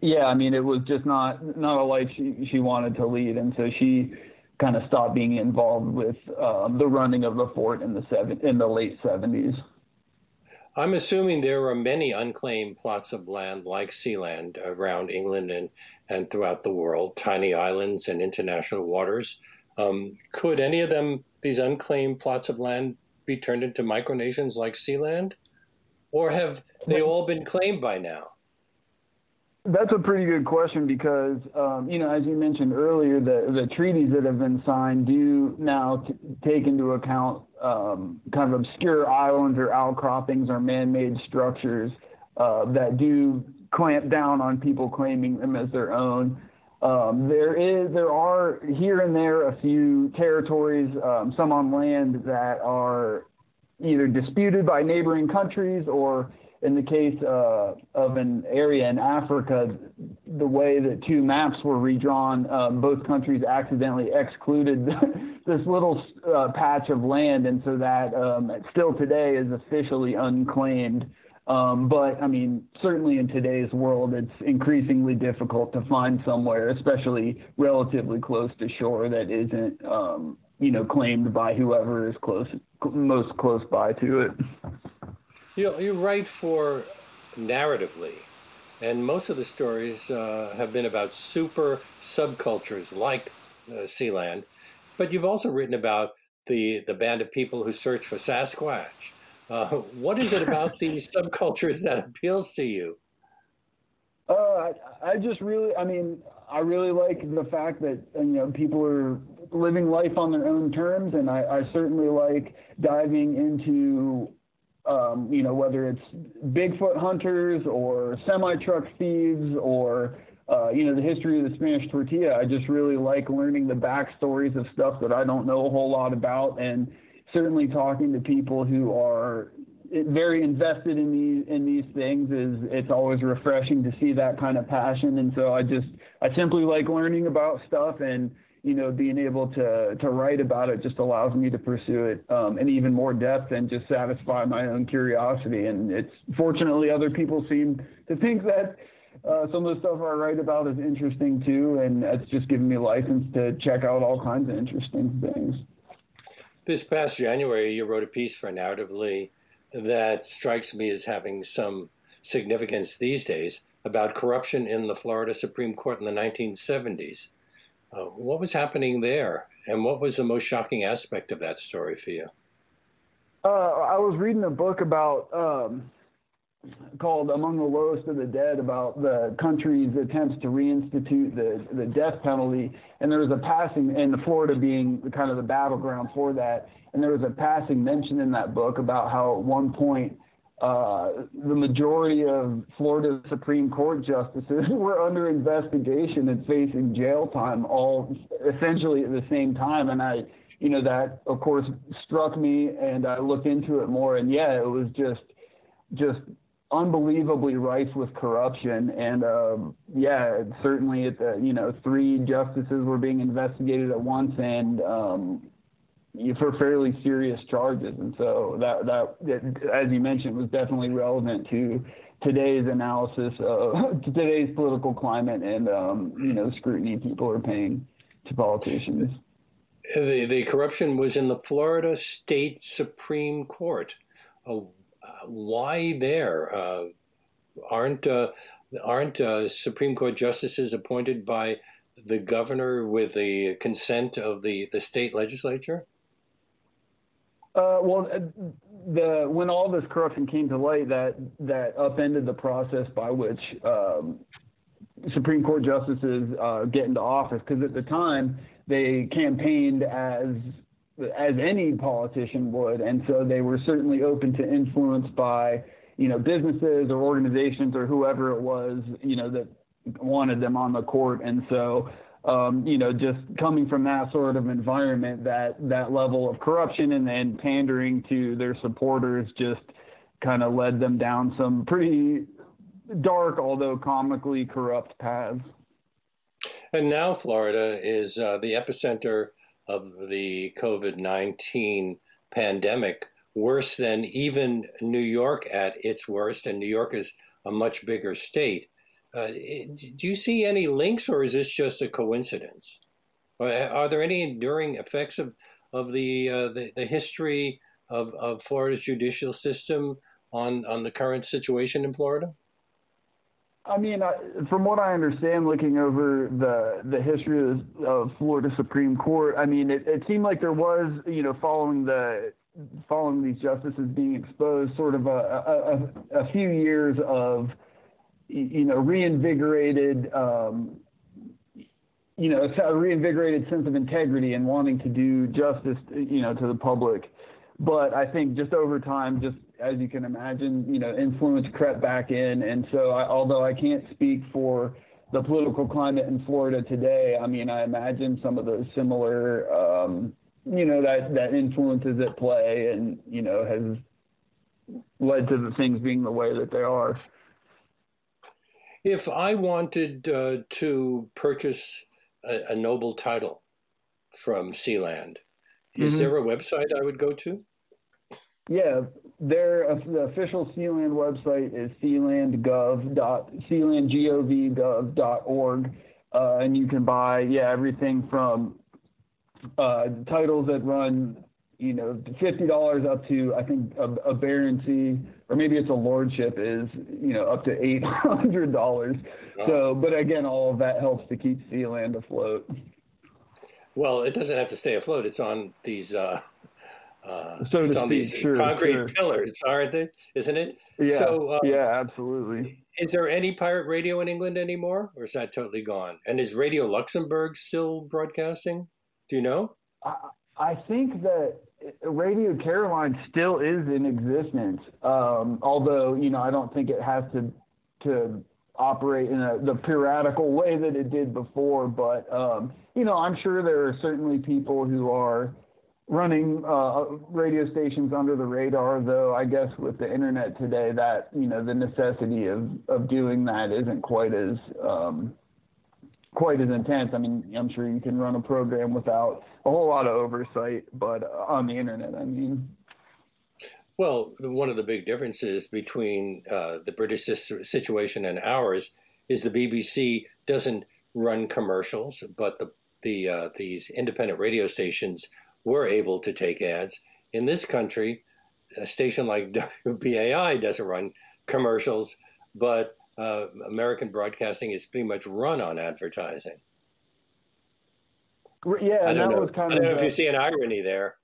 Speaker 2: yeah, I mean, it was just not not a life she she wanted to lead, and so she kind of stopped being involved with um, the running of the fort in the seven in the late seventies.
Speaker 1: I'm assuming there are many unclaimed plots of land like Sealand around England and, and throughout the world, tiny islands and international waters. Um, could any of them, these unclaimed plots of land, be turned into micronations like Sealand? Or have they all been claimed by now?
Speaker 2: That's a pretty good question because, um, you know, as you mentioned earlier, the, the treaties that have been signed do now t- take into account um, kind of obscure islands or outcroppings or man-made structures uh, that do clamp down on people claiming them as their own. Um, there is, there are here and there a few territories, um, some on land that are either disputed by neighboring countries or in the case uh, of an area in Africa, the way that two maps were redrawn, uh, both countries accidentally excluded this little uh, patch of land, and so that um, still today is officially unclaimed. Um, but I mean, certainly in today's world, it's increasingly difficult to find somewhere, especially relatively close to shore, that isn't, um, you know, claimed by whoever is close, most close by to it.
Speaker 1: You you write for narratively, and most of the stories uh, have been about super subcultures like uh, Sealand, but you've also written about the the band of people who search for Sasquatch uh, what is it about these subcultures that appeals to you?
Speaker 2: Uh, I, I just really, I mean, I really like the fact that you know people are living life on their own terms, and I, I certainly like diving into, um, you know, whether it's Bigfoot hunters or semi truck thieves or uh, you know, the history of the Spanish tortilla. I just really like learning the backstories of stuff that I don't know a whole lot about, and certainly talking to people who are very invested in these in these things is it's always refreshing to see that kind of passion and so i just i simply like learning about stuff and you know being able to to write about it just allows me to pursue it um, in even more depth and just satisfy my own curiosity and it's fortunately other people seem to think that uh, some of the stuff I write about is interesting too, and it's just given me license to check out all kinds of interesting things.
Speaker 1: This past January, you wrote a piece for Narratively that strikes me as having some significance these days about corruption in the Florida Supreme Court in the 1970s. Uh, what was happening there, and what was the most shocking aspect of that story for you?
Speaker 2: Uh, I was reading a book about um, called Among the Lowest of the Dead about the country's attempts to reinstitute the, the death penalty. And there was a passing, and Florida being kind of the battleground for that. And there was a passing mention in that book about how at one point uh, the majority of Florida Supreme Court justices were under investigation and facing jail time all essentially at the same time. And I, you know, that of course struck me and I looked into it more. And yeah, it was just, just unbelievably rife with corruption. And um, yeah, certainly, at the, you know, three justices were being investigated at once, and um, for fairly serious charges. And so that that, as you mentioned, was definitely relevant to today's analysis of today's political climate and um, you know scrutiny people are paying to politicians.
Speaker 1: The, the corruption was in the Florida State Supreme Court. Uh, why there? Uh, aren't uh, aren't uh, Supreme Court justices appointed by the governor with the consent of the, the state legislature?
Speaker 2: Uh, well, uh, the when all this corruption came to light, that that upended the process by which um, Supreme Court justices uh, get into office. Because at the time, they campaigned as as any politician would, and so they were certainly open to influence by you know businesses or organizations or whoever it was you know that wanted them on the court, and so um, you know just coming from that sort of environment, that that level of corruption and then pandering to their supporters just kind of led them down some pretty dark, although comically corrupt paths.
Speaker 1: And now Florida is uh, the epicenter of the COVID 19 pandemic, worse than even New York at its worst, and New York is a much bigger state. Uh, do you see any links, or is this just a coincidence? Are there any enduring effects of of the uh, the, the, history of, of Florida's judicial system on on the current situation in Florida?
Speaker 2: I mean, I, from what I understand, looking over the the history of, of Florida Supreme Court, I mean, it, it seemed like there was, you know, following the following these justices being exposed, sort of a a, a few years of, you know, reinvigorated, um, you know, a reinvigorated sense of integrity and wanting to do justice, you know, to the public. But I think just over time, just as you can imagine, you know, influence crept back in. And so, I, although I can't speak for the political climate in Florida today, I mean, I imagine some of those similar, um, you know, that that influence is at play, and you know, has led to the things being the way that they are.
Speaker 1: If I wanted uh, to purchase a, a, noble title from Sealand, is mm-hmm. there a website I would go to?
Speaker 2: Yeah, their the official Sealand website is sealandgov.sealandgovgov.org, uh, and you can buy yeah everything from uh, titles that run you know fifty dollars up to I think a, a or maybe it's a lordship is you know up to eight hundred dollars. So, but again, all of that helps to keep Sealand afloat.
Speaker 1: Well, it doesn't have to stay afloat. It's on these. Uh, uh,
Speaker 2: so
Speaker 1: it's on
Speaker 2: speak,
Speaker 1: these
Speaker 2: sure,
Speaker 1: concrete
Speaker 2: sure.
Speaker 1: pillars, aren't they? Isn't it?
Speaker 2: Yeah,
Speaker 1: So, uh,
Speaker 2: yeah, absolutely.
Speaker 1: Is there any pirate radio in England anymore, or is that totally gone? And is Radio Luxembourg still broadcasting? Do you know?
Speaker 2: I, I think that Radio Caroline still is in existence, um, although you know I don't think it has to to operate in a, the piratical way that it did before. But um, you know, I'm sure there are certainly people who are running uh, radio stations under the radar. Though I guess with the internet today, that you know the necessity of of doing that isn't quite as um, quite as intense. I mean, I'm sure you can run a program without a whole lot of oversight, but uh, on the internet, I mean.
Speaker 1: Well, one of the big differences between uh, the British situation and ours is the BBC doesn't run commercials, but the the uh, these independent radio stations were able to take ads. In this country, a station like WBAI doesn't run commercials, but uh, American broadcasting is pretty much run on advertising.
Speaker 2: Yeah,
Speaker 1: I
Speaker 2: and
Speaker 1: don't
Speaker 2: that
Speaker 1: know.
Speaker 2: was kind
Speaker 1: I don't
Speaker 2: of
Speaker 1: know if you see an irony there.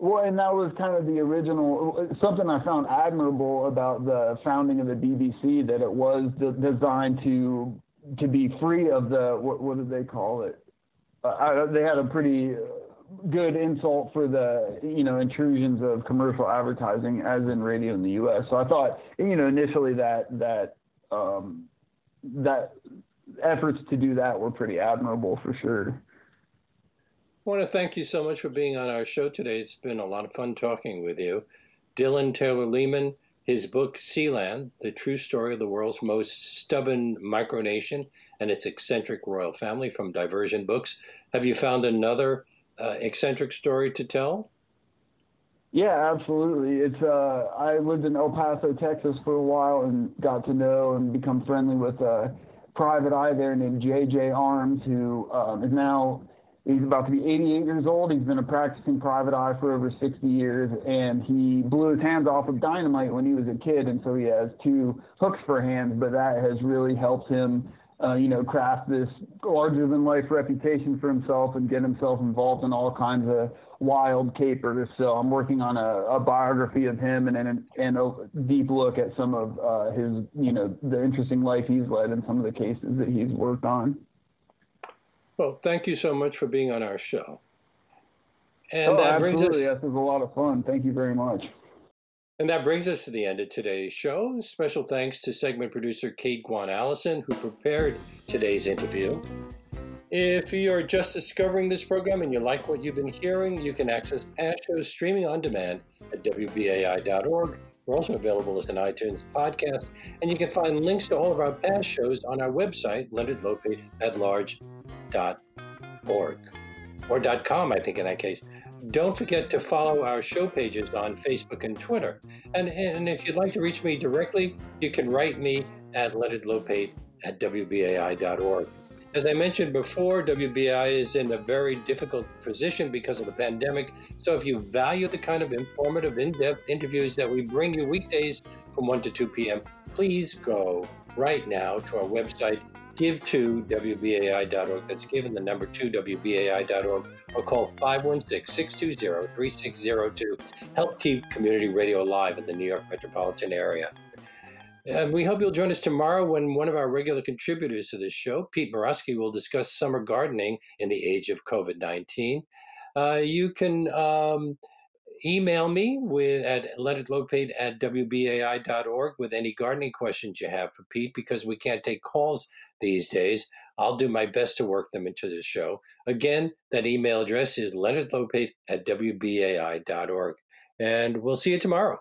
Speaker 2: Well, and that was kind of the original something I found admirable about the founding of the BBC that it was de- designed to to be free of the what, what did they call it? Uh, I, they had a pretty good insult for the you know intrusions of commercial advertising as in radio in the U.S. So I thought you know initially that that um, that efforts to do that were pretty admirable for sure.
Speaker 1: I want to thank you so much for being on our show today. It's been a lot of fun talking with you. Dylan Taylor Lehman, his book Sealand, The True Story of the World's Most Stubborn Micronation and Its Eccentric Royal Family from Diversion Books. Have you found another uh, eccentric story to tell?
Speaker 2: Yeah, absolutely. It's uh, I lived in El Paso, Texas for a while and got to know and become friendly with a private eye there named JJ Armes, who um, is now he's about to be 88 years old. He's been a practicing private eye for over 60 years, and he blew his hands off with dynamite when he was a kid, and so he has two hooks for hands. But that has really helped him uh, you know, craft this larger than life reputation for himself and get himself involved in all kinds of wild capers. So I'm working on a, a biography of him and, and, and a deep look at some of uh, his, you know, the interesting life he's led and some of the cases that he's worked on.
Speaker 1: Well, thank you so much for being on our show. And
Speaker 2: oh,
Speaker 1: that brings
Speaker 2: absolutely.
Speaker 1: us
Speaker 2: This was a lot of fun. Thank you very much.
Speaker 1: And that brings us to the end of today's show. Special thanks to segment producer Kate Guan Allison, who prepared today's interview. If you're just discovering this program and you like what you've been hearing, you can access past shows streaming on demand at WBAI.org. We're also available as an iTunes podcast, and you can find links to all of our past shows on our website, leonardlopate at large.org or .com, I think, in that case. Don't forget to follow our show pages on Facebook and Twitter. And, and if you'd like to reach me directly, you can write me at leonardlopate at WBAI.org. As I mentioned before, WBAI is in a very difficult position because of the pandemic. So if you value the kind of informative, in depth interviews that we bring you weekdays from 1 to 2 p.m., please go right now to our website, give to WBAI.org. That's given the number to WBAI.org or call 516 620 3602. Help keep community radio alive in the New York metropolitan area. And we hope you'll join us tomorrow when one of our regular contributors to this show, Pete Morosky, will discuss summer gardening in the age of COVID 19. Uh, you can um, email me with at leonardlopate at wbai.org with any gardening questions you have for Pete because we can't take calls these days. I'll do my best to work them into the show. Again, that email address is leonardlopate at wbai.org. And we'll see you tomorrow.